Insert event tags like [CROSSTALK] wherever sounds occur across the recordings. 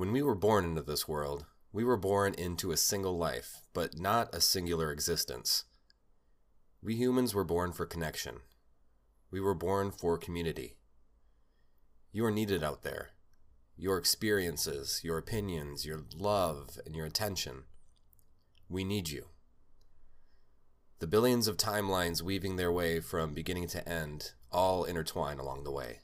When we were born into this world, we were born into a single life, but not a singular existence. We humans were born for connection. We were born for community. You are needed out there. Your experiences, your opinions, your love, and your attention. We need you. The billions of timelines weaving their way from beginning to end all intertwine along the way.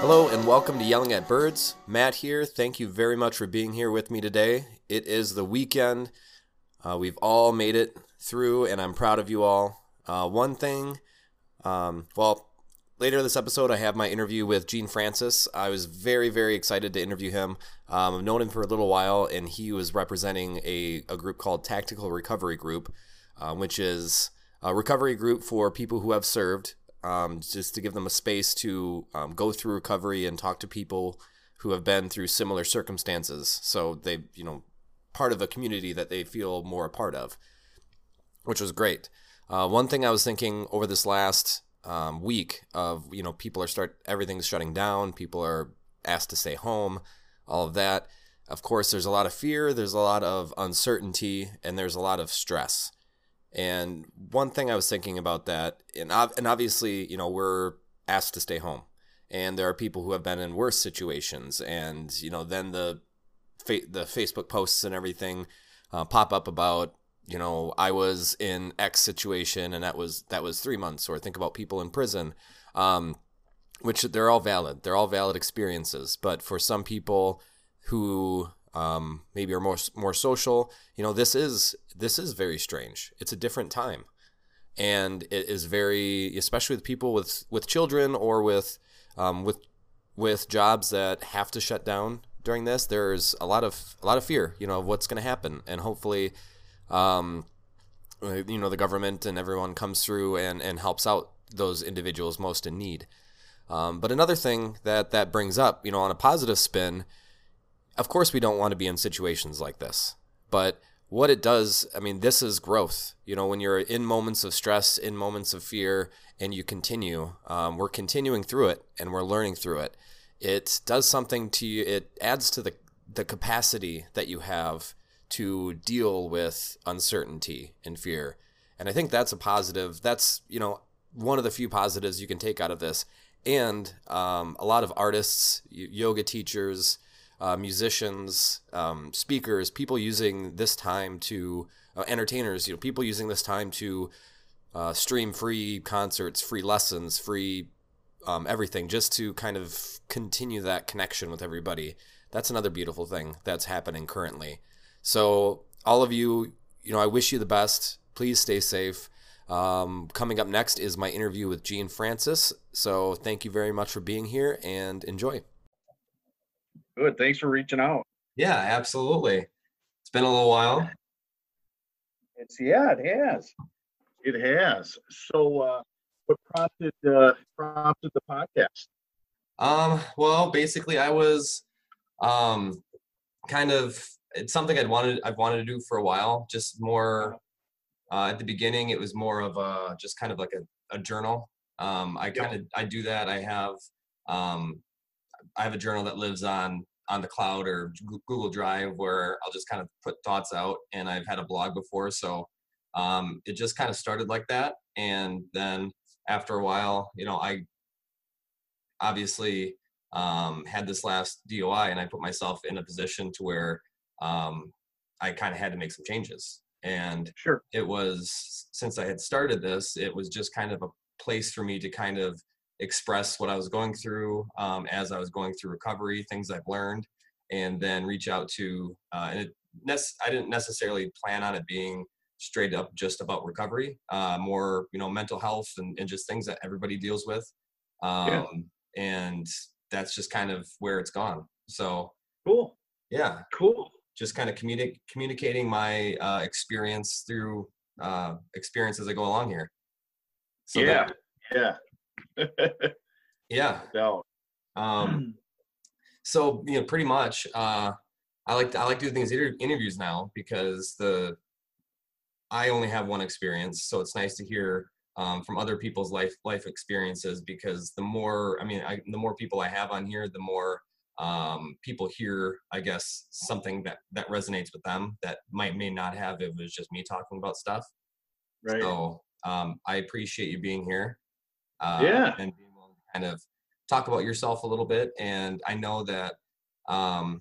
Hello and welcome to Yelling at Birds. Matt here. Thank you very much for being here with me today. It is the weekend. Uh, we've all made it through, and I'm proud of you all. Uh, one thing, um, well, later this episode, I have my interview with Gene Francis. I was very, very excited to interview him. Um, I've known him for a little while, and he was representing a, a group called Tactical Recovery Group, uh, which is a recovery group for people who have served um, just to give them a space to um, go through recovery and talk to people who have been through similar circumstances. So they, you know, part of a community that they feel more a part of, which was great. Uh, one thing I was thinking over this last um, week of, you know, people are start everything's shutting down, people are asked to stay home, all of that. Of course, there's a lot of fear, there's a lot of uncertainty, and there's a lot of stress. And one thing I was thinking about that, and and obviously, you know, we're asked to stay home, and there are people who have been in worse situations, and you know, then the the Facebook posts and everything uh, pop up about you know I was in X situation, and that was that was three months, or think about people in prison. Um, which they're all valid. They're all valid experiences. But for some people who um, maybe are more more social. You know, this is this is very strange. It's a different time, and it is very, especially with people with with children or with um, with with jobs that have to shut down during this. There's a lot of a lot of fear, you know, of what's going to happen, and hopefully, um, you know, the government and everyone comes through and and helps out those individuals most in need. Um, but another thing that that brings up, you know, on a positive spin of course, we don't want to be in situations like this, but what it does, I mean, this is growth. You know, when you're in moments of stress, in moments of fear, and you continue, um, we're continuing through it and we're learning through it. It does something to you, it adds to the, the capacity that you have to deal with uncertainty and fear. And I think that's a positive. That's, you know, one of the few positives you can take out of this. And um, a lot of artists, yoga teachers, uh, musicians, um, speakers, people using this time to uh, entertainers, you know, people using this time to uh, stream free concerts, free lessons, free um, everything, just to kind of continue that connection with everybody. That's another beautiful thing that's happening currently. So, all of you, you know, I wish you the best. Please stay safe. Um, coming up next is my interview with Gene Francis. So, thank you very much for being here and enjoy. Good. Thanks for reaching out. Yeah, absolutely. It's been a little while. It's yeah, it has. It has. So, uh, what prompted uh, prompted the podcast? Um, well, basically, I was um, kind of it's something I'd wanted I've wanted to do for a while. Just more uh, at the beginning, it was more of a just kind of like a, a journal. Um, I kind of I do that. I have um, I have a journal that lives on on the cloud or Google Drive where I'll just kind of put thoughts out. And I've had a blog before, so um, it just kind of started like that. And then after a while, you know, I obviously um, had this last DUI, and I put myself in a position to where um, I kind of had to make some changes. And sure, it was since I had started this, it was just kind of a place for me to kind of express what I was going through um, as I was going through recovery, things I've learned, and then reach out to. Uh, and it, I didn't necessarily plan on it being straight up just about recovery, uh, more you know mental health and, and, just things that everybody deals with, um, yeah. and that's just kind of where it's gone. So cool. Yeah. Cool. Just kind of communi- communicating my uh, experience through uh, experience as I go along here. So yeah. That, yeah [LAUGHS] yeah. No. Um, [CLEARS THROAT] so you know, pretty much, uh, I like to, I like doing these inter- interviews now because the I only have one experience, so it's nice to hear um, from other people's life life experiences because the more I mean, I, the more people I have on here, the more um, people hear, I guess, something that that resonates with them that might may not have if it was just me talking about stuff. Right. So um, I appreciate you being here. Uh, yeah. And being willing to kind of talk about yourself a little bit. And I know that. Um,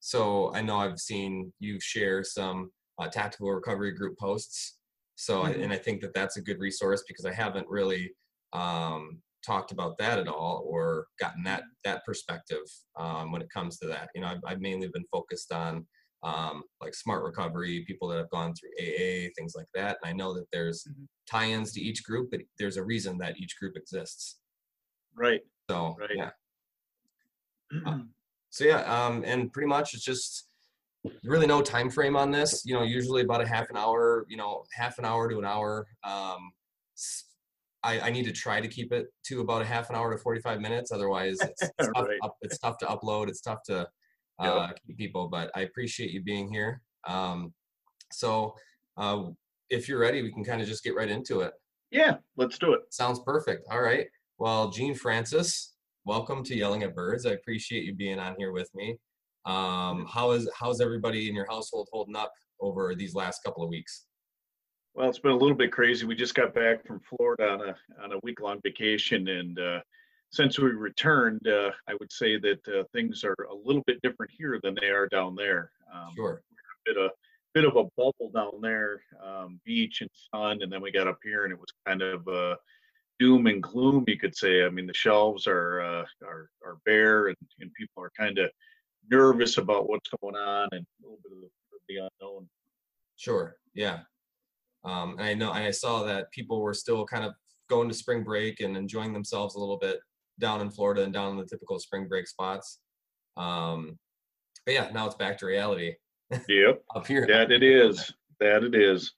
so I know I've seen you share some uh, tactical recovery group posts. So mm-hmm. I, and I think that that's a good resource because I haven't really um, talked about that at all or gotten that that perspective um, when it comes to that. You know, I've, I've mainly been focused on um, like smart recovery, people that have gone through AA, things like that. And I know that there's mm-hmm. tie-ins to each group, but there's a reason that each group exists. Right. So right. yeah. uh, [CLEARS THROAT] so yeah, um, and pretty much it's just really no time frame on this. You know, usually about a half an hour. You know, half an hour to an hour. Um, I, I, need to try to keep it to about a half an hour to 45 minutes. Otherwise, it's, it's, [LAUGHS] tough, right. up, it's tough to upload. It's tough to uh, yep. people. But I appreciate you being here. Um, so uh, if you're ready, we can kind of just get right into it. Yeah, let's do it. Sounds perfect. All right. Well, Gene Francis, welcome to Yelling at Birds. I appreciate you being on here with me. Um, how is how's everybody in your household holding up over these last couple of weeks? Well, it's been a little bit crazy. We just got back from Florida on a on a week long vacation, and uh, since we returned, uh, I would say that uh, things are a little bit different here than they are down there. Um, sure. A bit of bit of a bubble down there, um, beach and sun, and then we got up here, and it was kind of uh, doom and gloom, you could say. I mean, the shelves are uh, are are bare, and, and people are kind of nervous about what's going on, and a little bit of the, of the unknown. Sure. Yeah. Um, and I know, and I saw that people were still kind of going to spring break and enjoying themselves a little bit down in Florida and down in the typical spring break spots. Um, but yeah, now it's back to reality. Yep. [LAUGHS] up here. That it is. That it is.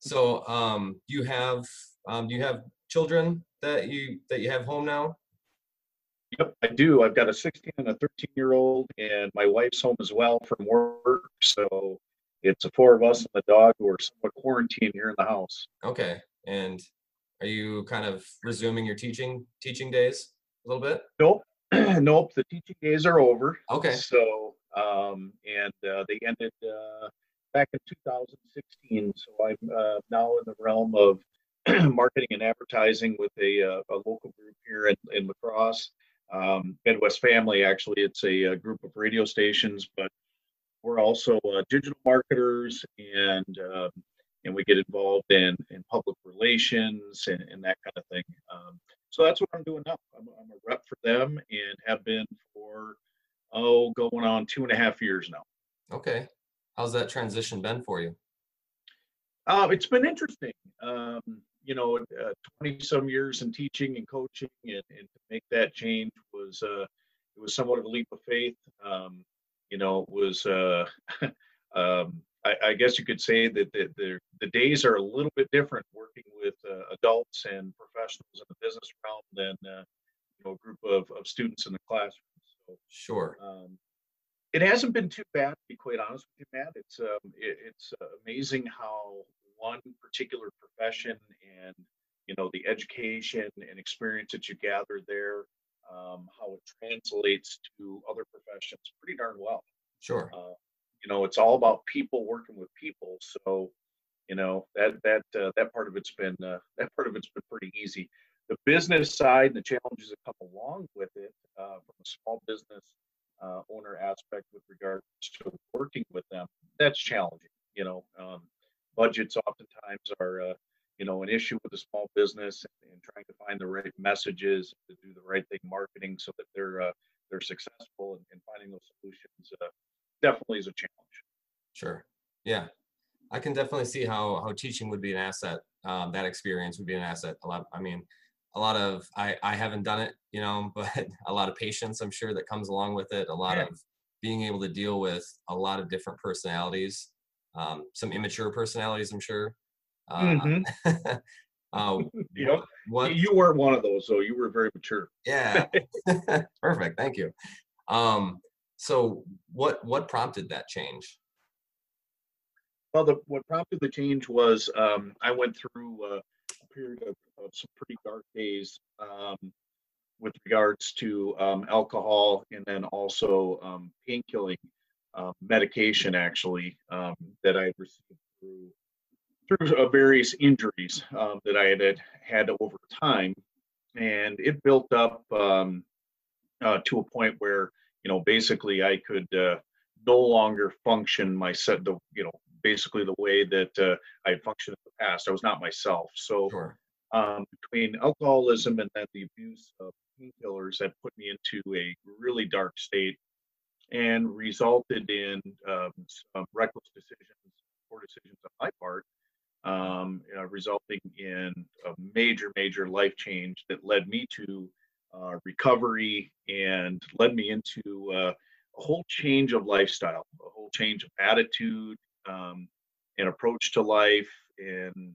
So, um, you have, um, do you have children that you that you have home now? Yep, I do. I've got a 16 and a 13 year old, and my wife's home as well from work. So it's the four of us and the dog who are somewhat quarantined here in the house. Okay. And are you kind of resuming your teaching teaching days a little bit? Nope. [CLEARS THROAT] nope. The teaching days are over. Okay. So um, and uh, they ended uh, back in 2016. So I'm uh, now in the realm of [CLEARS THROAT] marketing and advertising with a, uh, a local group here in, in La Crosse. Um, Midwest Family, actually, it's a, a, group of radio stations, but we're also uh, digital marketers and um, and we get involved in, in public relations and, and that kind of thing. Um, so that's what I'm doing now. I'm, I'm, a rep for them and have been for, oh, going on two and a half years now. Okay. How's that transition been for you? Uh, it's been interesting. Um, you know, uh, 20 some years in teaching and coaching and, and to make that change was, uh, it was somewhat of a leap of faith. Um, you know, it was uh, [LAUGHS] um, I, I, guess you could say that the, the, the, days are a little bit different working with uh, adults and professionals in the business realm than uh, you know a group of, of students in the classroom. So, sure. Um, it hasn't been too bad, to be quite honest with you, Matt. It's um, it, it's amazing how one particular profession and you know the education and experience that you gather there um, how it translates to other professions pretty darn well. Sure. Uh, you know, it's all about people working with people. So, you know, that that uh, that part of it's been uh, [LAUGHS] that part of it's been pretty easy. The business side and the challenges that come along with it uh, from a small business uh, owner aspect with regards to working with them, that's challenging. You know, um, budgets oftentimes are uh, you know an issue with a small business and, and, trying to find the right messages to do the right thing marketing so that they're uh, they're successful and, finding those solutions uh, definitely is a challenge. Sure. Yeah. I can definitely see how how teaching would be an asset um, that experience would be an asset. A lot i mean a lot of i i haven't done it you know [LAUGHS] but a lot of patience i'm sure that comes along with it a lot yeah. of being able to deal with a lot of different personalities um, some immature personalities i'm sure uh, mm-hmm. [LAUGHS] uh, [LAUGHS] you know, what, you weren't one of those, though. You were very mature. Yeah, perfect. Thank you. Um, so, what what prompted that change? well, the, what prompted the change was um, I went through uh, period of, of, some pretty dark days um, with regards to um, alcohol and then also um, pain killing uh, medication, actually, um, that I had received through through uh, various injuries um, that I had had over time, and it built up uh, to a point where you know basically I could uh, no longer function my set the you know basically the way that uh, I had functioned in the past. I was not myself. So sure. um, between alcoholism and then the abuse of painkillers that put me into a really dark state and resulted in um, some reckless decisions, poor decisions on my part, um, you know, resulting in a major, major life change that led me to uh, recovery and led me into uh, a whole change of lifestyle, a whole change of attitude um, and approach to life. And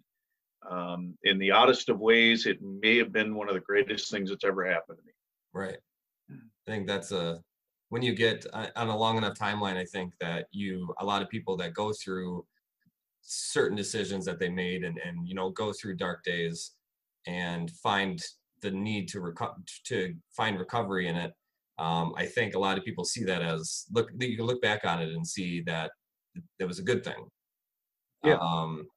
um, in the oddest of ways, it may have been one of the greatest things that's ever happened to me. Right. I think that's a when you get uh, on a long enough timeline. I think that you a lot of people that go through certain decisions that they made and and you know go through dark days and find the need to reco- to find recovery in it um, i think a lot of people see that as look you can look back on it and see that it was a good thing yeah um,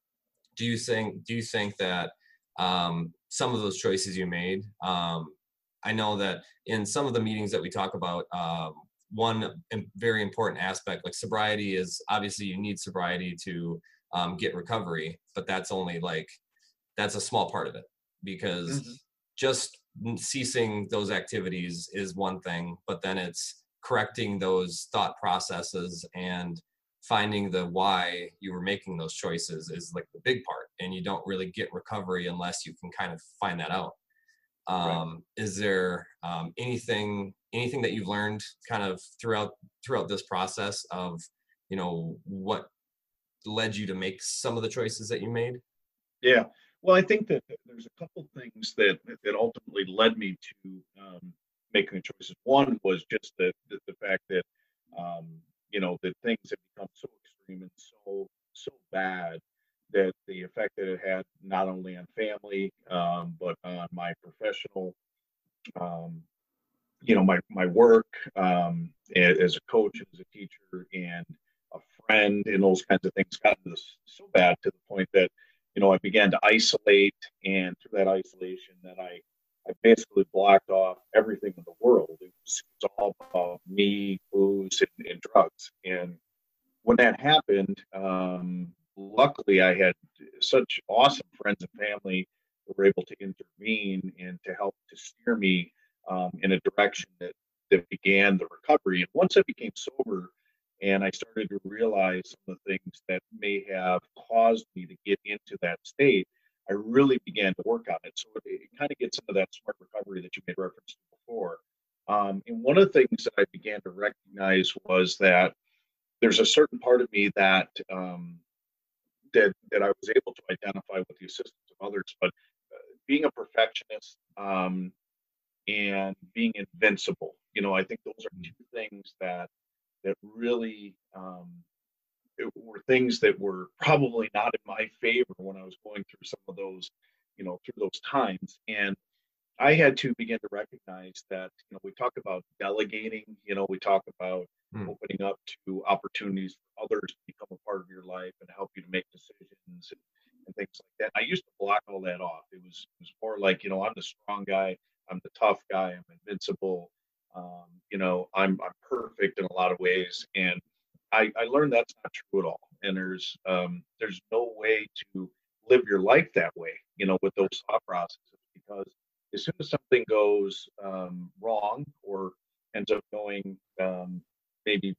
do you think do you think that um, some of those choices you made um, i know that in some of the meetings that we talk about um, one very important aspect like sobriety is obviously you need sobriety to um, get recovery, but that's only like that's a small part of it because mm-hmm. just ceasing those activities is one thing, but then it's correcting those thought processes and finding the why you were making those choices is like the big part and you don't really get recovery unless you can kind of find that out um, right. is there um, anything anything that you've learned kind of throughout throughout this process of you know what led you to make some of the choices that you made? Yeah. Well, I think that there's a couple things that that ultimately led me to um, making the choices. One was just the the, the fact that um, you know that things have become so extreme and so so bad that the effect that it had not only on family um, but on my professional um, you know my my work um, as a coach as a teacher and a friend and those kinds of things got so bad to the point that you know I began to isolate, and through that isolation, that I I basically blocked off everything in the world. It was, it was all about me, booze, and, and, drugs. And when that happened, um, luckily I had such awesome friends and family that were able to intervene and to help to steer me um, in a direction that that began the recovery. And once I became sober, and I started to realize some of the things that may have caused me to get into that state. I really began to work on it. So it, it kind of gets into that smart recovery that you made reference to before. Um, and one of the things that I began to recognize was that there's a certain part of me that um, that that I was able to identify with the assistance of others, but uh, being a perfectionist um, and being invincible, you know, I think those are mm. two things that that really um, were things that were probably not in my favor when I was going through some of those, you know, through those times. And I had to begin to recognize that, you know, we talk about delegating, you know, we talk about mm. opening up to opportunities for others to become a part of your life and help you to make decisions and, and things like that. I used to block all that off. It was it was more like, you know, I'm the strong guy, I'm the tough guy, I'm invincible. Um, you know, I'm I'm perfect in a lot of ways, and I, I learned that's not true at all. And there's um, there's no way to live your life that way, you know, with those thought processes, because as soon as something goes um, wrong or ends up going um, maybe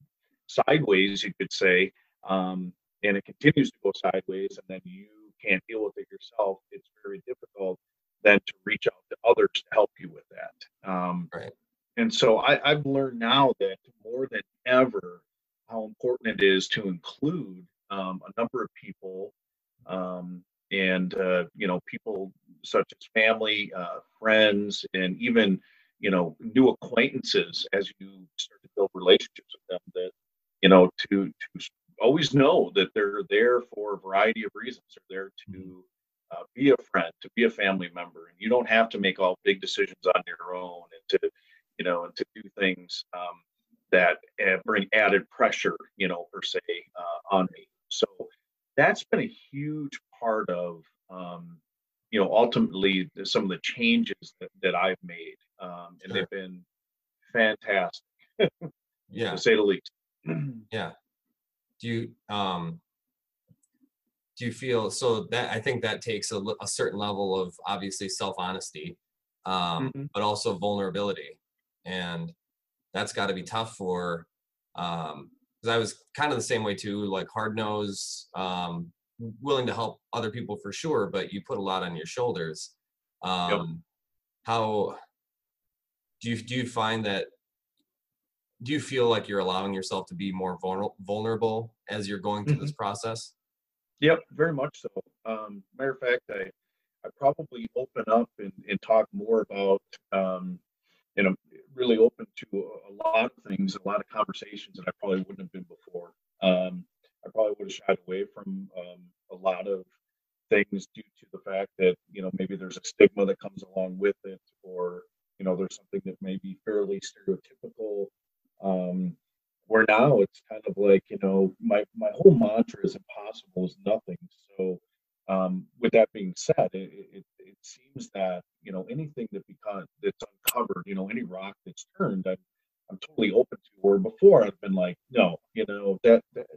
sideways, you could say, um, and it continues to go sideways, and then you can't deal with it yourself, it's very difficult then to reach out to others to help you with that. Um, right. And so I, I've learned now that more than ever, how important it is to include um, a number of people um, and uh, you know people such as family, uh, friends, and even you know new acquaintances as you start to build relationships with them. That you know to to always know that they're there for a variety of reasons. They're there to mm-hmm. uh, be a friend, to be a family member, and you don't have to make all big decisions on your own and to, you know, and to do things um, that bring added pressure, you know, per se, uh, on me. So that's been a huge part of, um, you know, ultimately some of the changes that, that I've made, um, and sure. they've been fantastic, [LAUGHS] yeah, to say the least. [CLEARS THROAT] yeah. Do you um do you feel so that I think that takes a, a certain level of obviously self honesty, um, mm-hmm. but also vulnerability, and that's got to be tough for um because I was kind of the same way too, like hard nose, um, willing to help other people for sure, but you put a lot on your shoulders. Um, yep. How do you do you find that? Do you feel like you're allowing yourself to be more vulnerable as you're going through mm-hmm. this process? Yep, very much so. Um, matter of fact, I I probably open up and, and talk more about um, you know really open to a, lot of things, a lot of conversations that I probably wouldn't have been before. Um, I probably would have shied away from um, a lot of things due to the fact that you know maybe there's a stigma that comes along with it, or you know there's something that may be fairly stereotypical. Um, where now it's kind of like you know my my whole mantra is impossible is nothing. So um, with that being said, it, it, it, seems that you know anything that becomes that's uncovered, you know, any rock that's turned, I'm, I'm totally open to. Or before I've been like, no, you know, that, that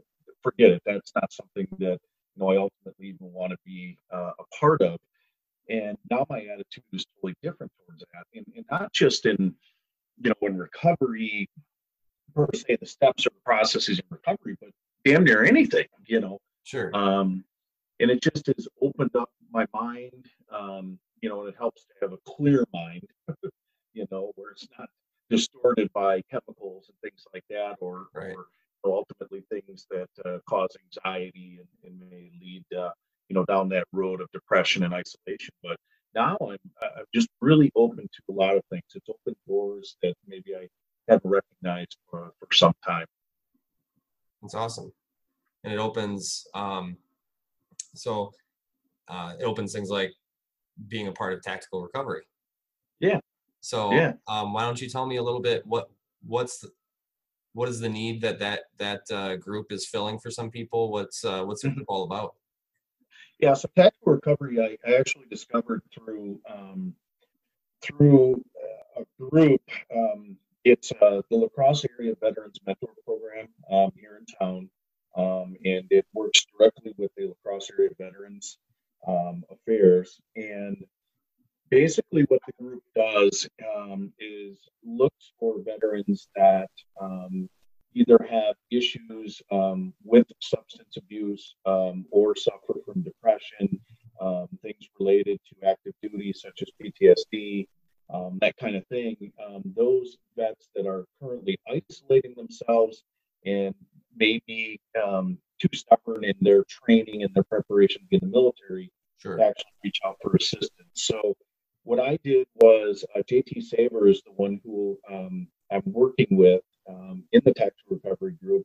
forget it. That's not something that you know I ultimately even want to be uh, a part of. And now my attitude is totally different towards that, and, and not just in you know in recovery per se, the steps or processes in recovery, but damn near anything, you know. Sure. Um, and it just has opened up my mind um, you know and it helps to have a clear mind [LAUGHS] you know where it's not distorted by chemicals and things like that or, right. or ultimately things that uh, cause anxiety and, and may lead uh, you know down that road of depression and isolation. But now i'm i'm just really open to a lot of things. It's opened doors that maybe i hadn't recognized for, for some time. That's awesome. And it opens um, so uh, it opens things like being a part of tactical recovery. Yeah. So yeah. Um, why don't you tell me a little bit what what's the, what is the need that that that uh, group is filling for some people? What's uh, what's it mm-hmm. all about? Yeah, so tactical recovery I, I actually discovered through um, through a group. Um, it's uh, the La Crosse Area Veterans Mentor Program um, here in town um, and it works directly with the La Crosse area veterans um, affairs. And basically, what the group does um, is looks for veterans that um, either have issues um, with substance abuse um, or suffer from depression, things related to active duty, such as PTSD. that kind of thing. those vets that are currently isolating themselves and maybe um, too stubborn in their training and their preparation to be in the military sure. to actually reach out for assistance. So what I did was uh, JT Saber is the one who um, I'm working with um, in the tactical recovery group.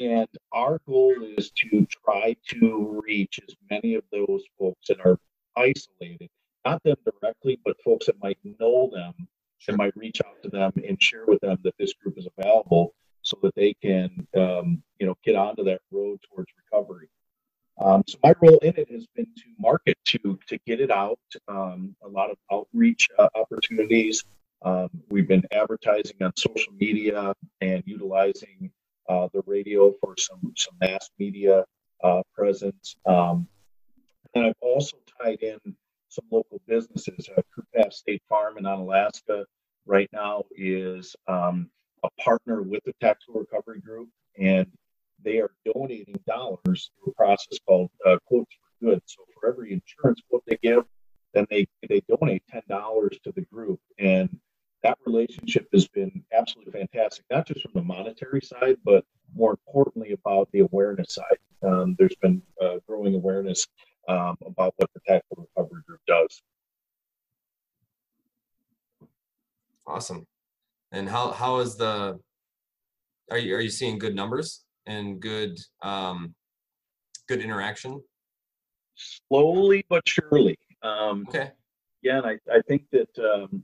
And our goal is to try to reach as many of those folks that are isolated, not them directly, but folks that might know them sure. and might reach out to them and share with them that this group is available so that they can, um, you know, get onto that road towards recovery. Um, so my role in it has been to market, to to get it out. Um, a lot of outreach uh, opportunities. Um, we've been advertising on social media and utilizing uh, the radio for some some mass media uh, presence. Um, and I've also tied in some local businesses. Uh, Crew State Farm in Onalaska right now is um, a partner with the tactical recovery group, and they are donating dollars through a process called uh, quotes for good. So for every insurance quote they give, then they they donate ten dollars to the group, and that relationship has been absolutely fantastic. Not just from the monetary side, but more importantly about the awareness side. Um, there's been uh, growing awareness um, about what the tactical recovery group does. Awesome. And how how is the are you are you seeing good numbers and good um, good interaction? Slowly but surely. Um, okay. Yeah, and I, I think that um,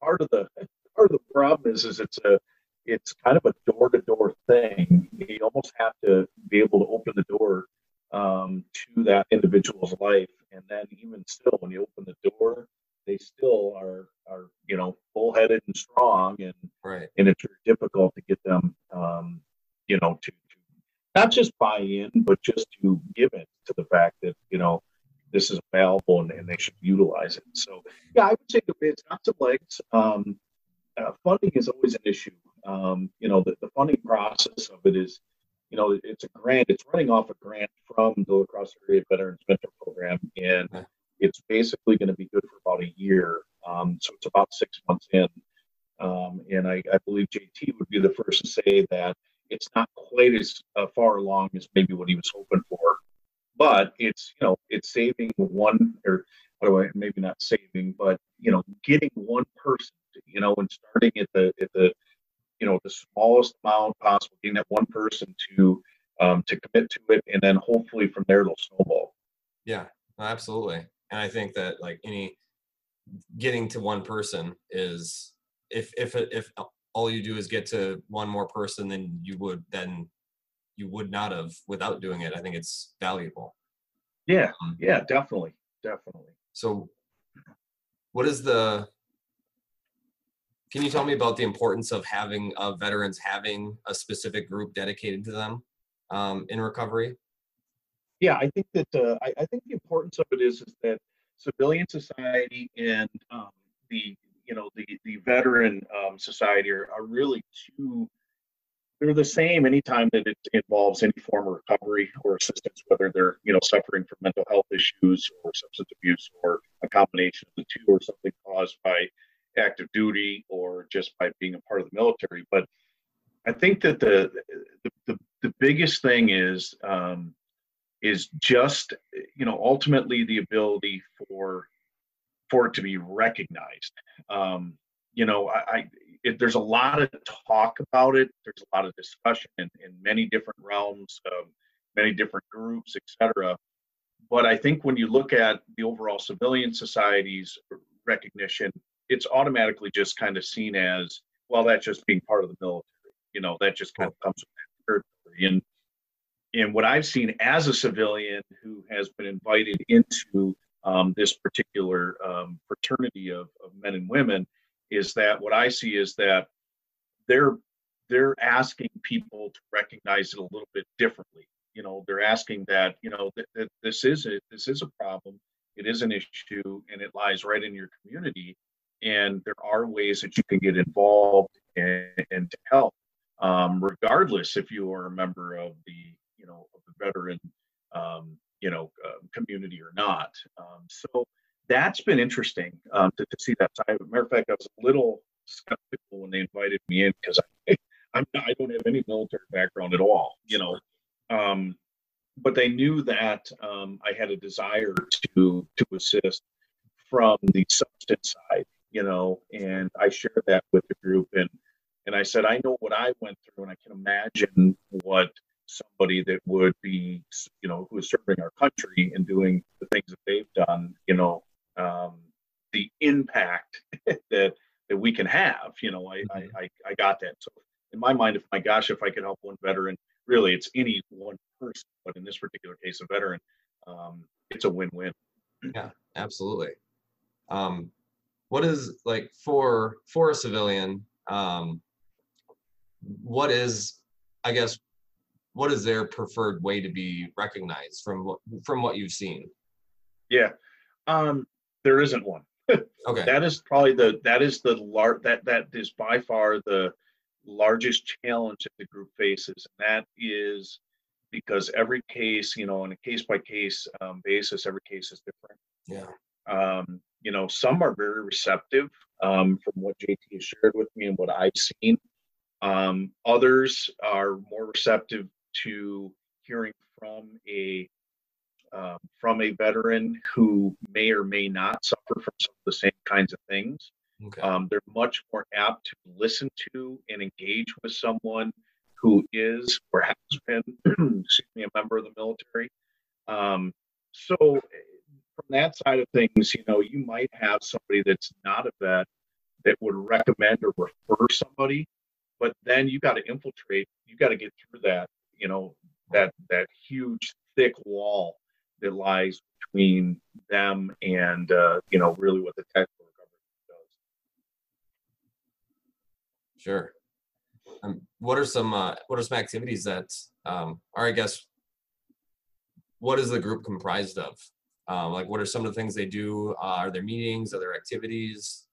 part of the part of the problem is is it's a it's kind of a door to door thing. You almost have to be able to open the door um, to that individual's life, and then even still, when you open the door, they still are are you know bullheaded and strong, and right. and it's very difficult to get them um, you know to, to not just buy in, but just to give it to the fact that you know this is available and, and they should utilize it. So yeah, I would say it's got some legs. Um, uh, funding is always an issue. Um, you know, the, the funding process of it is, you know, it's a grant. It's running off a grant from the La Crosse Area Veterans Mentor Program, and it's basically going to be good for about a year. Um, so it's about six months in. Um, and I, I, believe JT would be the first to say that it's not quite as uh, far along as maybe what he was hoping for, but it's you know it's saving one or what do I maybe not saving, but you know getting one person, you know, and starting at the at the you know the smallest amount possible, getting that one person to um, to commit to it, and then hopefully from there it'll snowball. Yeah, absolutely and i think that like any getting to one person is if if if all you do is get to one more person than you would then you would not have without doing it i think it's valuable. Yeah um, yeah definitely definitely. so what is the can you tell me about the importance of having uh, veterans having a specific group dedicated to them um, in recovery yeah, I think that uh, I, I, think the importance of it is is that civilian society and um, the you know the the veteran um, society are, are really two. They're the same anytime that it involves any form of recovery or assistance, whether they're you know suffering from mental health issues or substance abuse or a combination of the two, or something caused by active duty or just by being a part of the military. But I think that the the, the, the biggest thing is um, is just you know ultimately the ability for for it to be recognized. Um, you know i, I it, there's a lot of talk about it. There's a lot of discussion in, in many different realms of many different groups etc but i think when you look at the overall civilian society's recognition it's automatically just kind of seen as well that's just being part of the military. You know that just kind of comes with that territory. And and what I've seen as a civilian who has been invited into um, this particular um, fraternity of, of, men and women is that what I see is that they're they're asking people to recognize it a little bit differently. You know, they're asking that you know that, this is a, this is a problem, it is an issue, and it lies right in your community. And there are ways that you can get involved and, and to help, um, regardless if you are a member of the you know of the veteran um, you know uh, community or not. Um, so that's been interesting um, to, to see that side. Matter of fact, I was a little skeptical when they invited me in because I I'm not, I don't have any military background at all, you know. Um, but they knew that um, I had a desire to to assist from the substance side, you know, and I shared that with the group and and I said I know what I went through and I can imagine what somebody that would be, you know, who is serving our country and doing the things that they've done, you know, um, the impact [LAUGHS] that that we can have. You know, I, mm-hmm. I I got that. So in my mind, if my gosh, if I could help one veteran, really, it's any one person, but in this particular case, a veteran, um, it's a win-win. Yeah, absolutely. Um, what is like for for a civilian? Um, what is I guess what is their preferred way to be recognized from what from what you've seen? Yeah, um, there isn't one. [LAUGHS] okay, that is probably the that is the lar- that that is by far the largest challenge that the group faces, and that is because every case, you know, on a case by case um, basis, every case is different. Yeah. Um, you know, some are very receptive um, from what JT has shared with me and what I've seen. Um, others are more receptive to hearing from a um, from a veteran who may or may not suffer from some of the same kinds of things. Okay. Um, they're much more apt to listen to and engage with someone who is or has been, [CLEARS THROAT] excuse me, a member of the military. Um, so from that side of things, you know, you might have somebody that's not a vet that would recommend or refer somebody, but then you got to infiltrate. You got to get through that, you know, that that huge thick wall that lies between them and uh, you know really what the tactical recovery does. Sure. Um, what are some uh, what are some activities that um, are I guess what is the group comprised of? Um, like what are some of the things they do? Uh, are there meetings? Are there activities?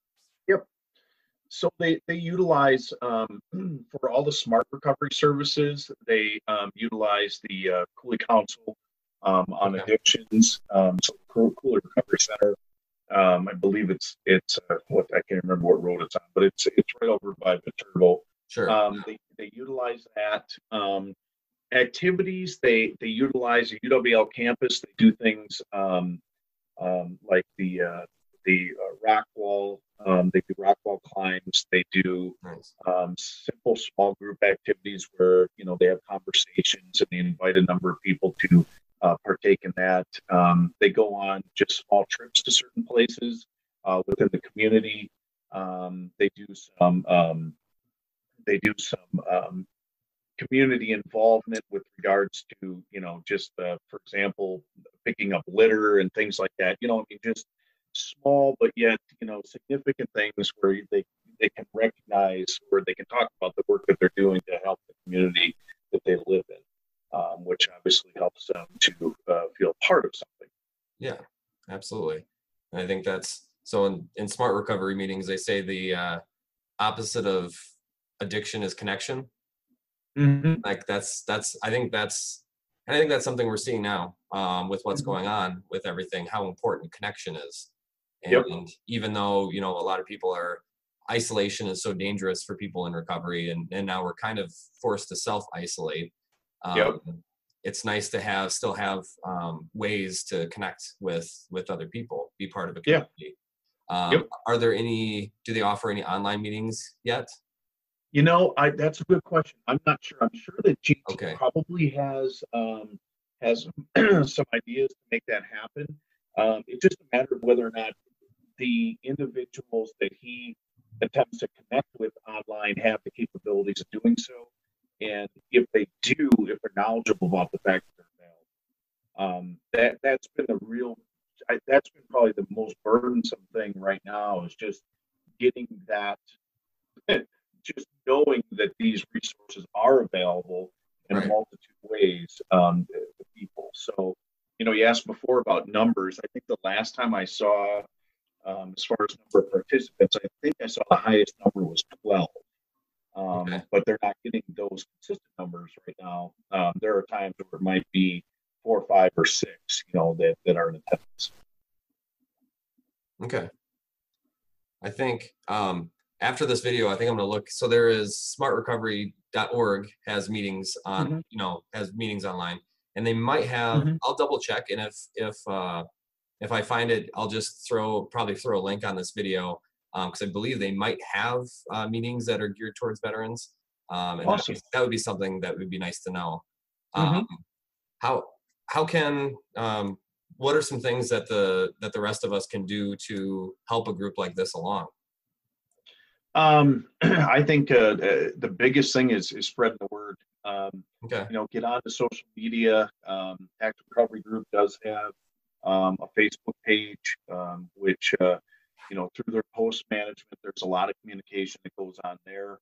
So they they utilize um, [CLEARS THROAT] for all the smart recovery services. They um, utilize the uh, Coulee Council um, on okay. addictions. Um, so Coulee Recovery Center. Um, I believe it's it's uh, what I can't remember what road it's on, but it's it's right over by Viterbo. Sure. Um, they they utilize that. Um, activities they they utilize the UWL campus. They do things um, um, like the uh, the uh, rock wall. Um, they do rock wall climbs. They do nice. um, simple small group activities where you know they have conversations and they invite a number of people to uh, partake in that. Um, they go on just small trips to certain places uh, within the community. Um, they do some um, they do some um, community involvement with regards to you know just uh, for example picking up litter and things like that. You know, I mean just small but yet you know significant things where they they can recognize or they can talk about the work that they're doing to help the community that they live in um, which obviously helps them to uh, feel part of something. Yeah, absolutely. And I think that's so in, in smart recovery meetings, they say the uh, opposite of addiction is connection. Mm-hmm. Like that's, that's, I think that's, and I think that's something we're seeing now um, with what's mm-hmm. going on with everything, how important connection is. And yep. even though, you know, a lot of people are, isolation is so dangerous for people in recovery and, and now we're kind of forced to self isolate um, yep. it's nice to have still have um, ways to connect with with other people be part of a community yeah. Um, yep. are there any do they offer any online meetings yet you know I, that's a good question i'm not sure i'm sure that JT okay. probably has um, has [CLEARS THROAT] some ideas to make that happen um, it's just a matter of whether or not the individuals that he attempts to connect with online have the capabilities of doing so and if they do, if they're knowledgeable about the fact that they're available, um, that that's been the real, I, that's been probably the most burdensome thing right now is just getting that, [LAUGHS] just knowing that these resources are available in right. a multitude of ways um, to people. So, you know, you asked before about numbers. I think the last time I saw, um, as far as number of participants, I think I saw the highest number was 12. Um, okay. But they're not getting those consistent numbers right now. Um, there are times where it might be four, five, or six, you know, that, that are in attendance. Okay. I think um, after this video, I think I'm going to look. So there is smartrecovery.org has meetings on, mm-hmm. you know, has meetings online, and they might have. Mm-hmm. I'll double check, and if if uh, if I find it, I'll just throw probably throw a link on this video because um, I believe they might have uh, meetings that are geared towards veterans. Um, and awesome. that, that, would be something that would be nice to know. Mm-hmm. Um, how how can um, what are some things that the that the rest of us can do to help a group like this along? Um, [CLEARS THROAT] I think uh, uh, the biggest thing is is spreading the word. Um, okay. You know, get onto social media. Um, Tactical Recovery Group does have um, a Facebook page, um, which uh, you know, through their post management, there's a lot of communication that goes on there.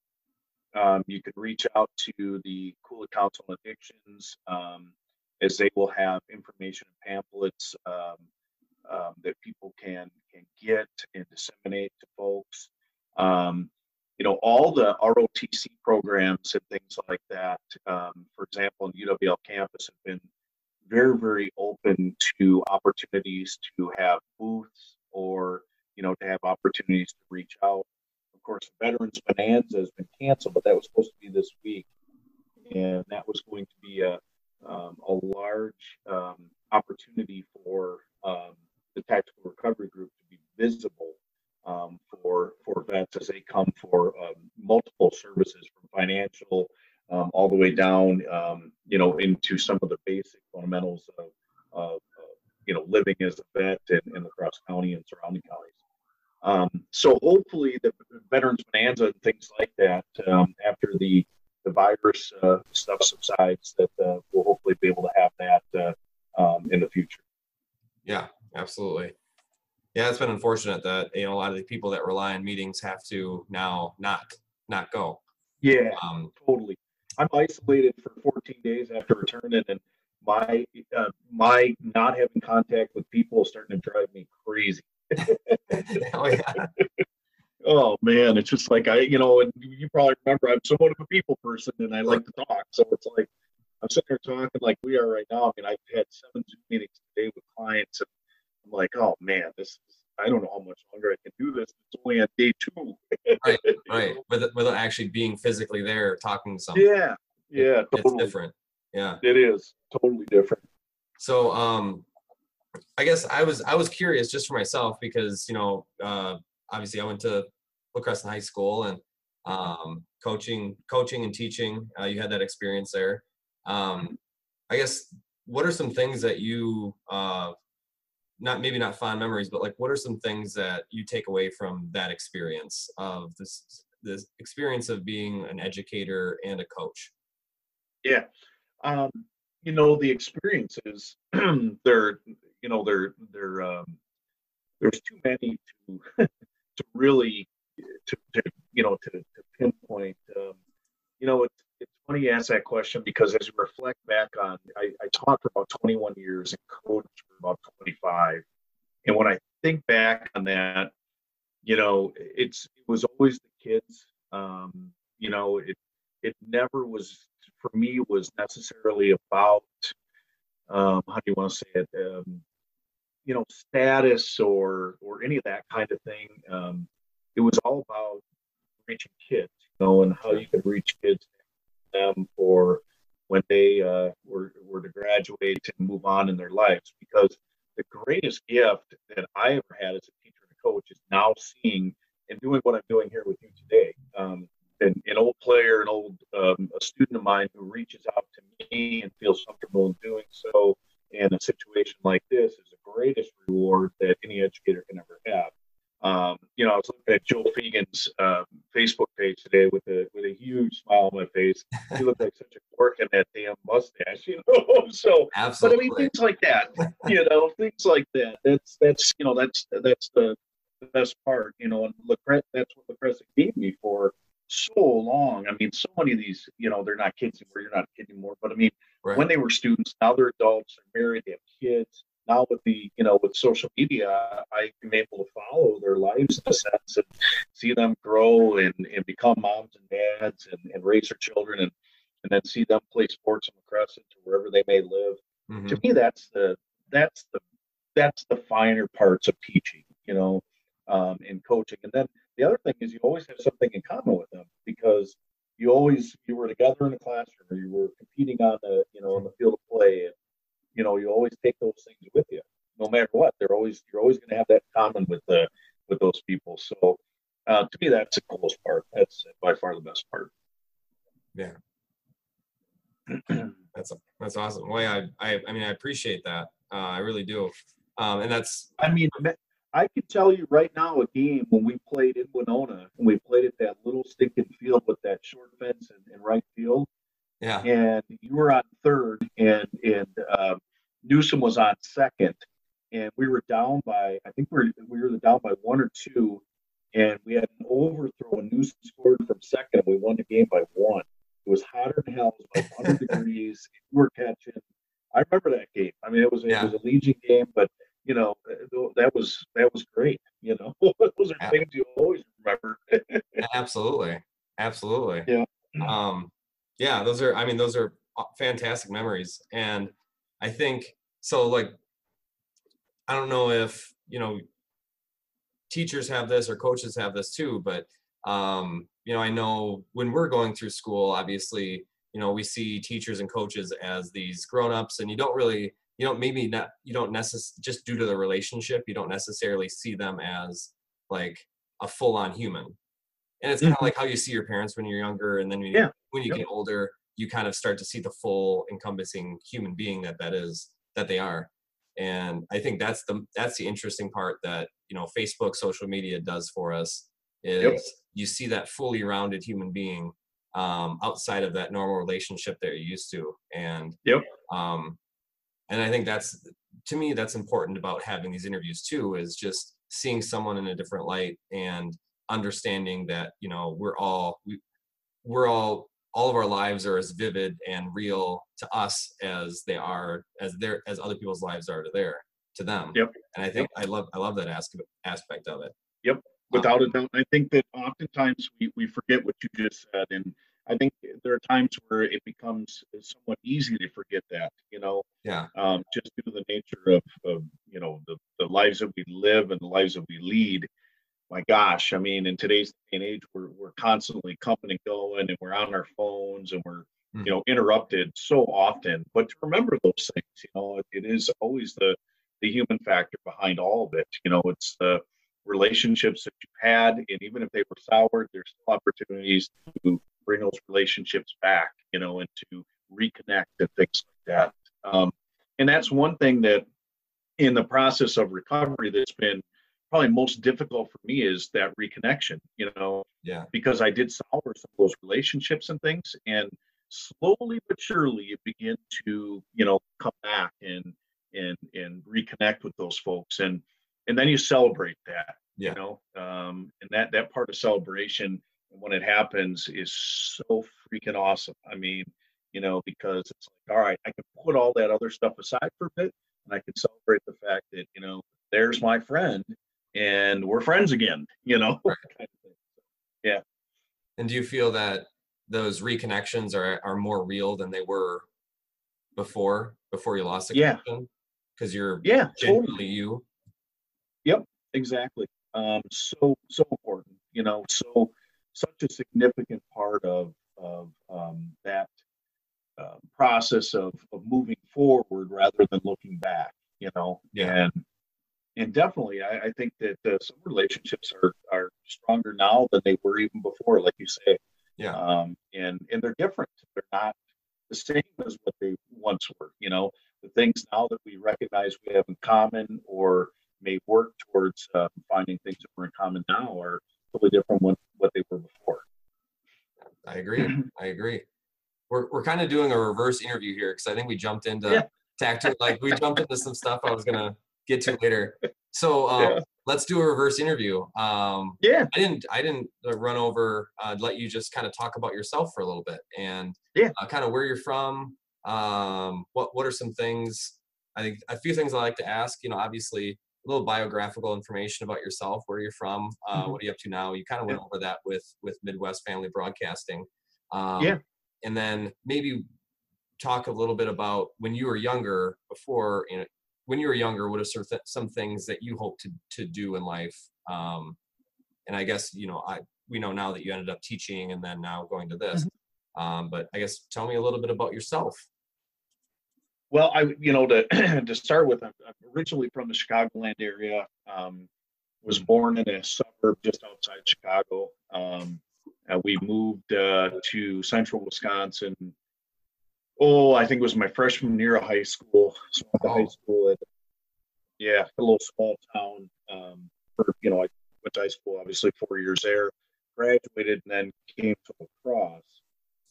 Um, you can reach out to the Coulee Council on Addictions um, as they will have information and pamphlets um, um, that people can can get and disseminate to folks. You know, all the ROTC programs and things like that, for example, in UWL campus have been very, very open to opportunities to have booths or you know, to have opportunities to reach out. Of course, Veterans Bonanza has been canceled, but that was supposed to be this week, and that was going to be a um, a large um, opportunity for um, the tactical recovery group to be visible um, for for vets as they come for um, multiple services from financial um, all the way down, you know, into some of the basic fundamentals of, of you know, living as a vet in, in La Crosse County and surrounding counties. Um, so hopefully the Veterans Bonanza and things like that, um, after the the virus uh, stuff subsides, that uh, we'll hopefully be able to have that uh, um, in the future. Yeah, absolutely. Yeah, it's been unfortunate that you know a lot of the people that rely on meetings have to now not not go. Yeah, um, totally. I'm isolated for 14 days after returning, and my uh, my not having contact with people is starting to drive me crazy. [LAUGHS] oh yeah. oh man, it's just like I, you know, and you probably remember I'm somewhat of a people person, and I like to talk. So it's like I'm sitting there talking like we are right now. I mean, I've had seven Zoom meetings today with clients, and I'm like, oh man, this is. I don't know how much longer I can do this. It's only on day two. right, [LAUGHS] right. Without, without actually being physically there talking to someone. Yeah, yeah, it, totally. it's different. Yeah, it is totally different. So, um, I guess I was I was curious just for myself because you know uh, obviously I went to La Crescent High School and um, coaching coaching and teaching. Uh, you had that experience there. Um, I guess what are some things that you uh, not maybe not fond memories, but like what are some things that you take away from that experience of this this experience of being an educator and a coach? Yeah. Um, you know the experiences [CLEARS THROAT] they're you know they're they're um, there's too many to [LAUGHS] to really to, to you know to, to pinpoint um, you know it's it's funny you ask that question because as you reflect back on I, I taught for about 21 years and coached for about 25 and when I think back on that you know it's it was always the kids um, you know it it never was for me was necessarily about um, how do you want to say it um, you know status or or any of that kind of thing. Um, it was all about reaching kids you know and how you could reach kids them for when they uh, were, were to graduate and move on in their lives. Because the greatest gift that i ever had as a teacher and a coach is now seeing and doing what i'm doing here with you today. Um, an, an old player, an old um, a student of mine who reaches out to me and feels comfortable in doing so in a situation like this is the greatest reward that any educator can ever have. Um, you know, I was looking at Joe Fegan's uh, Facebook page today with a with a huge smile on my face. He looked like such a quirk in that damn mustache, [LAUGHS] you know. so, Absolutely. but I mean, things like that, you know, things like that. That's that's you know, that's that's the, the best part, you know. And that's what Lacresse gave me for so long. I mean, so many of these, you know, they're not kids anymore. You're not a kid anymore. But I mean, right. when they were students, now they're adults, they're married, they have kids. Now with the, you know, with social media, I've been able to follow their lives in a sense and see them grow and, and become moms and dads and, and raise their children and, and then see them play sports in La Crescent or wherever they may live. Mm-hmm. To me, that's the, that's the, that's the finer parts of teaching, you know, um, and coaching. And then the other thing is you always have something in common with them because you always you were together in the classroom or you were competing on the you know on the field of play and you know you always take those things with you. No matter what they're always you're always going to have that common with the with those people. So uh, to me that's the coolest part. That's by far the best part. Yeah. [CLEARS THROAT] That's a, that's awesome. Well yeah, I, I i mean i appreciate that. Uh, i really do. Um, and that's i mean I can tell you right now a game when we played in Winona and we played at that little stinking field with that short fence and, and right field. Yeah. And you were on third and and um, Newsom was on second, and we were down by I think we were we were down by one or two, and we had an overthrow and Newsom scored from second. and We won the game by one. It was hotter than hell. It was like 100 degrees. [LAUGHS] We were catching. I remember that game. I mean, it was yeah. it was a Legion game, but you know, that was that was great. You know, [LAUGHS] those are things you always remember. absolutely, absolutely. Yeah. [CLEARS THROAT] Um, yeah, those are. I mean, those are fantastic memories, and I think so. Like, I don't know if you know, teachers have this or coaches have this too, but um, you know, I know when we're going through school, obviously, you know, we see teachers and coaches as these grown-ups, and you don't really you don't maybe not you don't necessarily just due to the relationship you don't necessarily see them as like a full on human and it's kind of mm-hmm. like how you see your parents when you're younger and then when you, yeah. when you yep. get older you kind of start to see the full encompassing human being that that is that they are and i think that's the that's the interesting part that you know facebook social media does for us is yep. you see that fully rounded human being um, outside of that normal relationship that you're used to and yep um, and i think that's to me that's important about having these interviews too is just seeing someone in a different light and understanding that you know we're all we, we're all all of our lives are as vivid and real to us as they are as their as other people's lives are to their to them. Yep. And i think yep. i love i love that aspect aspect of it. Yep. Without um, a doubt. I think that oftentimes we, we forget what you just said and i think there are times where it becomes somewhat easy to forget that you know yeah um, just due to the nature of, of you know the, the lives that we live and the lives that we lead my gosh, I mean, in today's day and age, we're we're constantly coming and going, and we're on our phones, and we're mm. you know interrupted so often. But to remember those things, you know, it, it is always the the human factor behind all of it. You know, it's the relationships that you've had, and even if they were soured, there's still opportunities to bring those relationships back. You know, and to reconnect and things like that. Um, and that's one thing that in the process of recovery that's been probably most difficult for me is that reconnection, you know, yeah, because I did sour some of those relationships and things, and slowly but surely you begin to, you know, come back and and and reconnect with those folks, and and then you celebrate that, yeah. you know, um, and that that part of celebration when it happens is so freaking awesome. I mean, you know, because it's like, all right, I can put all that other stuff aside for a bit, and I can celebrate the fact that you know, there's my friend and we're friends again, [LAUGHS] you know? yeah. And do you feel that those reconnections are, are more real than they were before, before you lost the connection? Yeah. Because you're yeah, genuinely totally. you. Yep, exactly. Um, so, so important, you know, so such a significant part of, of um, that uh, process of, of moving forward rather than looking back, you know? Yeah. And and definitely, I, I think that uh, some relationships are are stronger now than they were even before, like you say. Yeah. Um, and and they're different. They're not the same as what they once were. You know, the things now that we recognize we have in common or may work towards uh, finding things that we're in common now are totally different than what they were before. I agree. I agree. We're, we're kind of doing a reverse interview here because I think we jumped into yeah. tactic. Like we jumped into some stuff I was gonna get to later. So [LAUGHS] um, yeah. let's do a reverse interview. Um, yeah, I didn't I didn't uh, run over. Uh, let you just kind of talk about yourself for a little bit and yeah, uh, kind of where you're from. Um, what what are some things? I think a few things I like to ask. You know, obviously a little biographical information about yourself, where you're from, uh, mm-hmm. what are you up to now. You kind of went yeah. over that with with Midwest Family Broadcasting. Um, yeah, and then maybe talk a little bit about when you were younger before you know when you were younger, what are sort of some things that you hope to to do in life? Um, and I guess you know, I we know now that you ended up teaching and then now going to this. Mm-hmm. Um, but I guess tell me a little bit about yourself. Well, I you know to [CLEARS THROAT] to start with, I'm, originally from the Chicagoland area. Um, was born in a suburb just outside Chicago. Um, uh, we moved uh, to central Wisconsin oh, I think it was my freshman year of high school. So I went to oh. high school at, yeah, a little small town. Um, for, you know, I went to high school, obviously four years there, graduated, and then came to La Crosse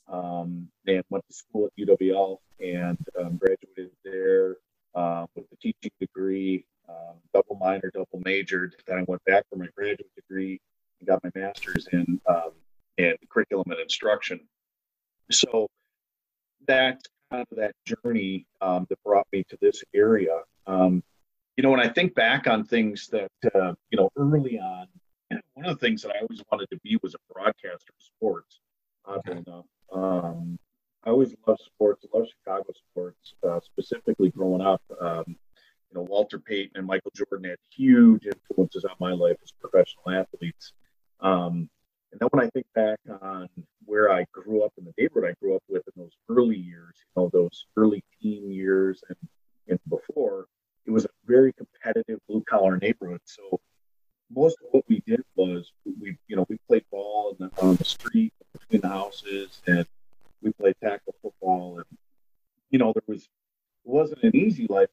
um, and went to school at UWL and um, graduated there uh, with a teaching degree, um, double minor, double majored. Then I went back for my graduate degree and got my master's in um, in curriculum and instruction. So that's kind of that journey um, that brought me to this area. Um, you know, when I think back on things that, uh, you know, early on, [CLEARS THROAT] one of the things that I always wanted to be was a broadcaster of sports. Oddly okay. enough, um, I always loved sports. I love Chicago sports, uh, specifically growing up. Um, you know, Walter Payton and Michael Jordan had huge influences on my life as professional athletes. Um, and then when I think back on where I grew up in the neighborhood I grew up with in those early years, you know, those early teen years and, and before, it was a very competitive blue collar neighborhood. So most of what we did was we, you know, we played ball the, on the street between the houses and we played tackle football. And, you know, there was, it wasn't an easy life,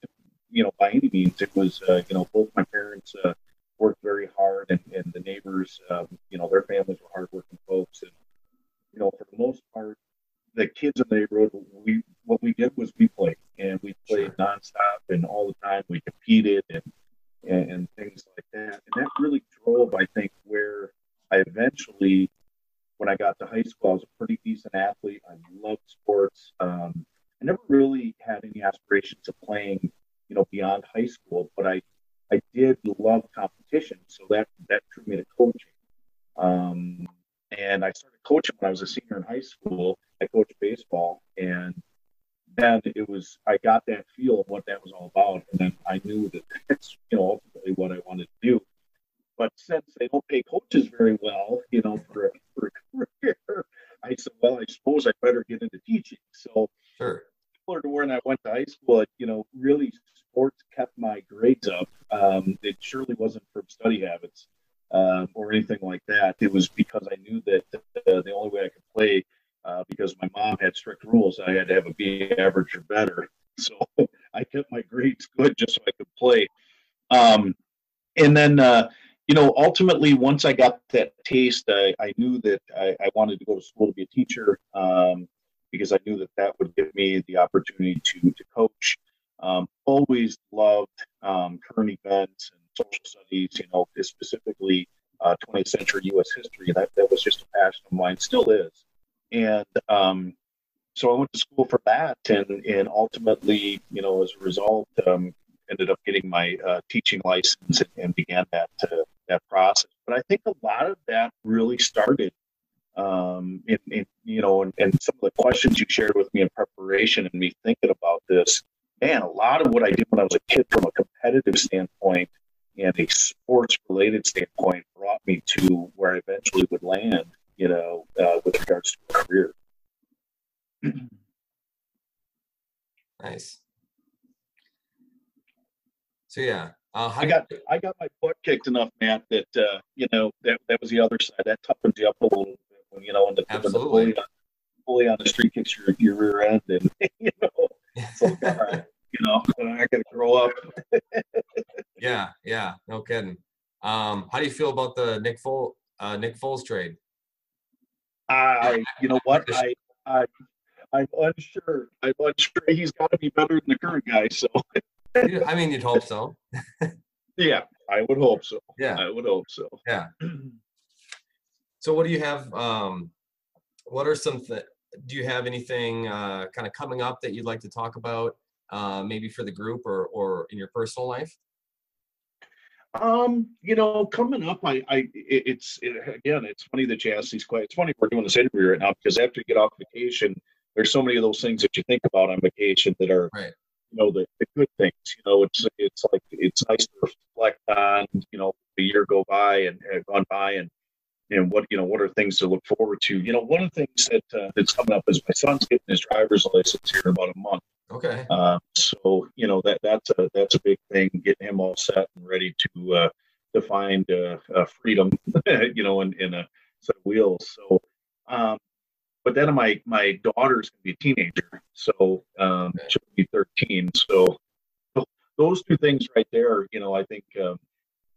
you know, by any means. It was, uh, you know, both my parents uh, worked very hard and, and the neighbors, um, you know, their families were hardworking folks. And, you know, for the most part, the kids in the neighborhood, we, what we did was we played and we played sure. nonstop and all the time we competed and, and, and things like that. And that really drove, I think, where I eventually when I got to high school, I was a pretty decent athlete. I loved sports. Um, I never really had any aspirations of playing, you know, beyond high school, but I, I did love competition. So that, that drew me to coaching. Um, and I started coaching when I was a senior in high school. I coached baseball and then it was, I got that feel of what that was all about. And then I knew that [LAUGHS] that's, you know, ultimately what I wanted to do. But since they don't pay coaches very well, you know, for a, for a career, I said, well, I suppose I better get into teaching. So, sure. similar to when I went to high school, you know, really sports kept my grades up. Um, it surely wasn't from study habits um, or anything like that. It was because I knew that uh, the only way I could play, uh, because my mom had strict rules, I had to have a B average or better. So [LAUGHS] I kept my grades good just so I could play. Um, and then, uh, you know, ultimately, once I got that taste, I, I knew that I, I, wanted to go to school to be a teacher um, because I knew that that would give me the opportunity to to coach. Um, always loved um, current events and social studies. You know, specifically uh, 20th century U.S. history. That that was just a passion of mine, still is. And um, so I went to school for that, and and ultimately, you know, as a result, um, ended up getting my uh, teaching license and, and began that uh, that process. But I think a lot of that really started, um, in, in you know, and, and, some of the questions you shared with me in preparation and me thinking about this. Man, a lot of what I did when I was a kid, from a competitive standpoint and a sports related standpoint, brought me to where I eventually would land. You know, uh, with regards to career. [CLEARS THROAT] nice. So yeah, uh, I got I got my butt kicked enough, Matt, that uh, you know that that was the other side. That toughens you up a little bit when you know when the, Absolutely. when the bully, on, bully on the street kicks your, your rear end, and [LAUGHS] you know, you know, I'm not gonna grow up. [LAUGHS] yeah, yeah, no kidding. Um, how do you feel about the Nick Foles uh, Nick Foles trade? I, you know what, I, I, I'm unsure. I'm unsure. He's got to be better than the current guy. So [LAUGHS] I mean, you'd hope so. [LAUGHS] yeah, I would hope so. Yeah, I would hope so. Yeah. So, what do you have? Um, what are some? Th- do you have anything uh, kind of coming up that you'd like to talk about, uh, maybe for the group or or in your personal life? Um, you know, coming up, I, I, it's it, again, it's funny that you ask these questions. It's funny we're doing this interview right now because after you get off vacation, there's so many of those things that you think about on vacation that are right you know the, the good things you know it's it's like it's nice to reflect on you know the year go by and have gone by and and what you know what are things to look forward to. You know one of the things that uh, that's coming up is my son's getting his driver's license here in about a month. Okay. Uh, so you know that that's a that's a big thing getting him all set and ready to uh to find uh, uh freedom [LAUGHS] you know in, in a set of wheels. So um but then my my daughter's gonna be a teenager, so um, she'll be 13. So those two things right there, you know, I think um,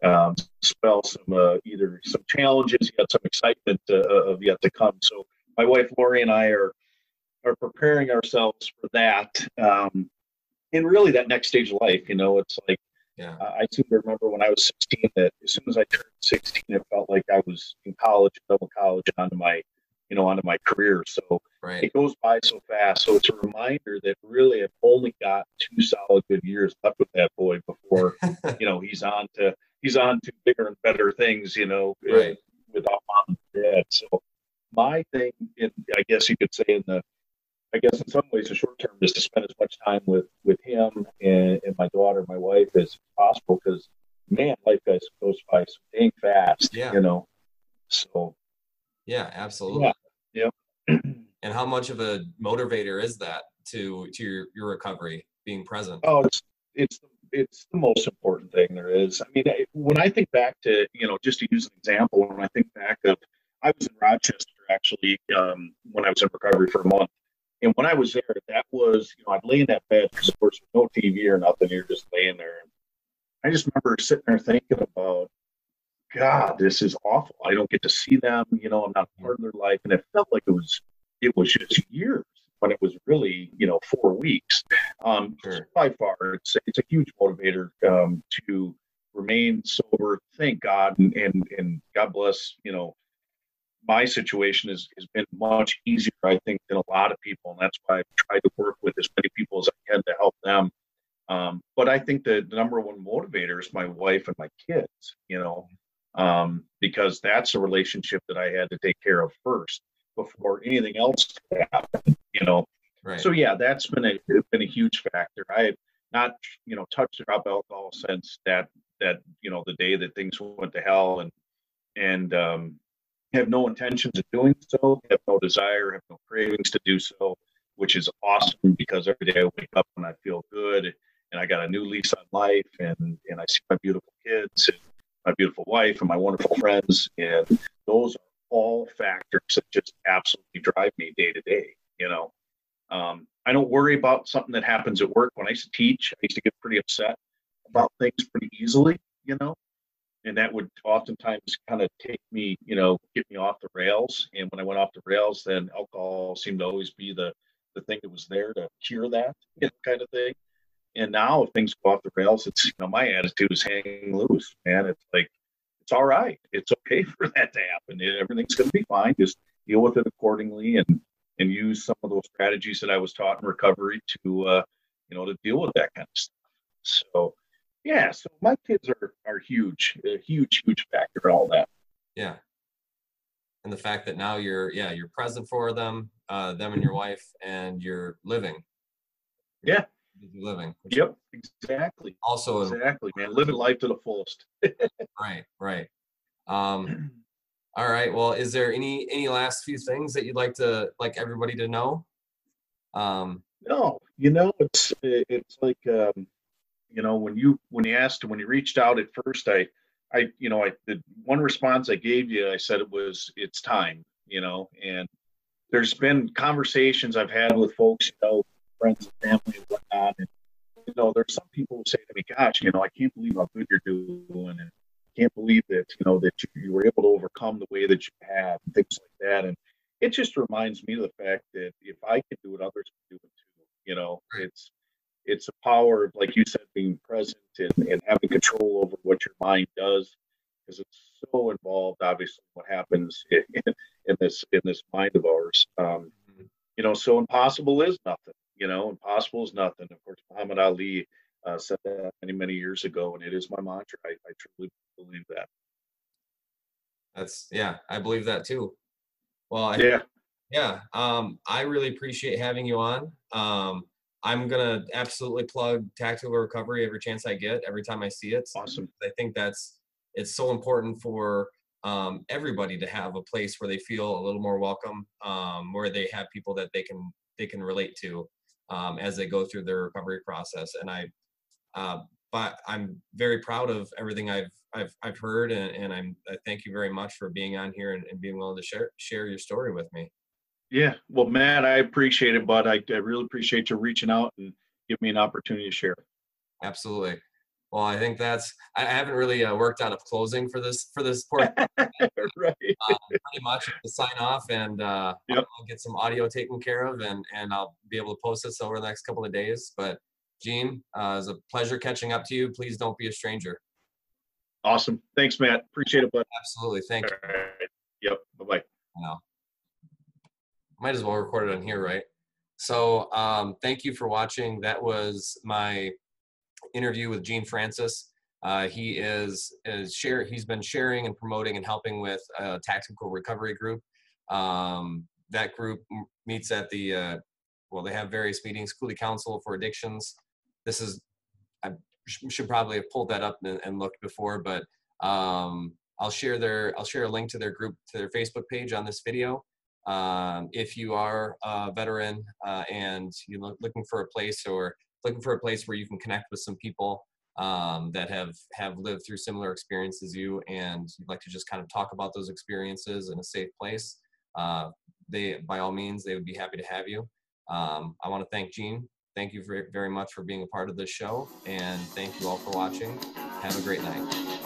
um, spell some uh, either some challenges, yet some excitement uh, of yet to come. So my wife Lori and I are are preparing ourselves for that, um, and really that next stage of life. You know, it's like yeah. I seem to remember when I was 16 that as soon as I turned 16, it felt like I was in college, double college, onto my you know, onto my career. So right. it goes by so fast. So it's a reminder that really I've only got two solid good years left with that boy before, [LAUGHS] you know, he's on to he's on to bigger and better things, you know, uh, right. with mom and dad. So my thing, in, I guess you could say in the, I guess in some ways the short term is to spend as much time with with him and, and my daughter, my wife as possible because man, life goes goes by so dang fast, yeah. you know. So yeah, absolutely. Yeah. [CLEARS THROAT] and how much of a motivator is that to to your, your recovery being present? Oh, it's it's it's the most important thing there is. I mean, when I think back to you know, just to use an example, when I think back of, I was in Rochester actually um, when I was in recovery for a month, and when I was there, that was you know I'd lay in that bed because of course no TV or nothing, you're just laying there. I just remember sitting there thinking about, God, this is awful. I don't get to see them. You know, I'm not part of their life, and it felt like it was it was just years when it was really you know four weeks. Um, sure. By far, it's it's a huge motivator um, to remain sober. Thank God, and, and and God bless you know my situation has, has been much easier, I think, than a lot of people. And that's why I've tried to work with as many people as I can to help them. Um, but I think the, the number one motivator is my wife and my kids, you know, um, because that's a relationship that I had to take care of first before anything else happened. you know. Right. So yeah, that's been a been a huge factor. I have not, you know, touched drop alcohol since that that you know the day that things went to hell, and and um, have no intentions of doing so, have no desire, have no cravings to do so, which is awesome because every day I wake up and I feel good and I got a new lease on life and, and I see my beautiful kids and my beautiful wife and my wonderful friends. And those are all factors that just absolutely drive me day to day, you know. Um, I don't worry about something that happens at work. When I used to teach, I used to get pretty upset about things pretty easily, you know and that would oftentimes kind of take me, you know, get me off the rails. And when I went off the rails, then alcohol seemed to always be the the thing that was there to cure that you [LAUGHS] know, kind of thing. And now if things go off the rails, it's you know my attitude is hanging loose, man. It's like it's all right. It's okay [LAUGHS] for that to happen. Everything's going to be fine. Just deal with it accordingly and and use some of those strategies that I was taught in recovery to uh, you know to deal with that kind of stuff. So yeah, so my kids are are huge, a huge, huge factor in all that. Yeah, and the fact that now you're yeah you're present for them, uh, them and your wife, and you're living. Yeah, living. Yep, exactly. Also, exactly, man, living life to the fullest. [LAUGHS] right, right. Um, all right. Well, is there any any last few things that you'd like to like everybody to know? Um, no, you know, it's it's like um, you know when you when you asked when you reached out at first i i you know i the one response i gave you i said it was it's time you know and there's been conversations i've had with folks you know friends and family and whatnot and you know there's some people who say to me gosh you know i can't believe how good you're doing and I can't believe that you know that you, you were able to overcome the way that you have and things like that and it just reminds me of the fact that if i can do it others can do it too you know it's it's a power of, like you said, being present and, and having control over what your mind does, because it's so involved. Obviously, what happens [LAUGHS] in, in this in this mind of ours. Um, mm-hmm. you know, so impossible is nothing. You know, impossible is nothing. Of course, Muhammad Ali uh, said that many many years ago, and it is my mantra. I, I truly believe that. That's yeah, I believe that too. Well, I, yeah, yeah. Um, I really appreciate having you on. Um, I'm gonna absolutely plug tactical recovery every chance I get, every time I see it. Awesome. I think that's it's so important for um, everybody to have a place where they feel a little more welcome, um, where they have people that they can they can relate to um, as they go through their recovery process. And I, uh, but I'm very proud of everything I've I've I've heard, and, and I'm I thank you very much for being on here and, and being willing to share share your story with me. Yeah, well, Matt, I appreciate it, but I, I really appreciate you reaching out and give me an opportunity to share. Absolutely. Well, I think that's. I haven't really uh, worked out a closing for this for this [LAUGHS] part. [LAUGHS] right. Uh, pretty much to sign off, and uh, yep. I'll get some audio taken care of, and and I'll be able to post this over the next couple of days. But Gene, uh, it's a pleasure catching up to you. Please don't be a stranger. Awesome. Thanks, Matt. Appreciate it, bud. Absolutely. Thank All you. Right. Yep. Bye bye. Now might as well record it on here, right? So um, thank you for watching. That was my interview with Gene Francis. Uh, he is is share. He's been sharing and promoting and helping with a tactical recovery group. Um, that group meets at the uh, well, they have various meetings. Coulee Council for Addictions. This is I should probably have pulled that up and, and looked before, but um, I'll share their I'll share a link to their group to their Facebook page on this video. Um, if you are a veteran uh, and you're looking for a place or looking for a place where you can connect with some people um, that have have lived through similar experiences you and you'd like to just kind of talk about those experiences in a safe place, uh, they by all means they would be happy to have you. Um, I want to thank Gene. Thank you very, very much for being a part of this show, and thank you all for watching. Have a great night.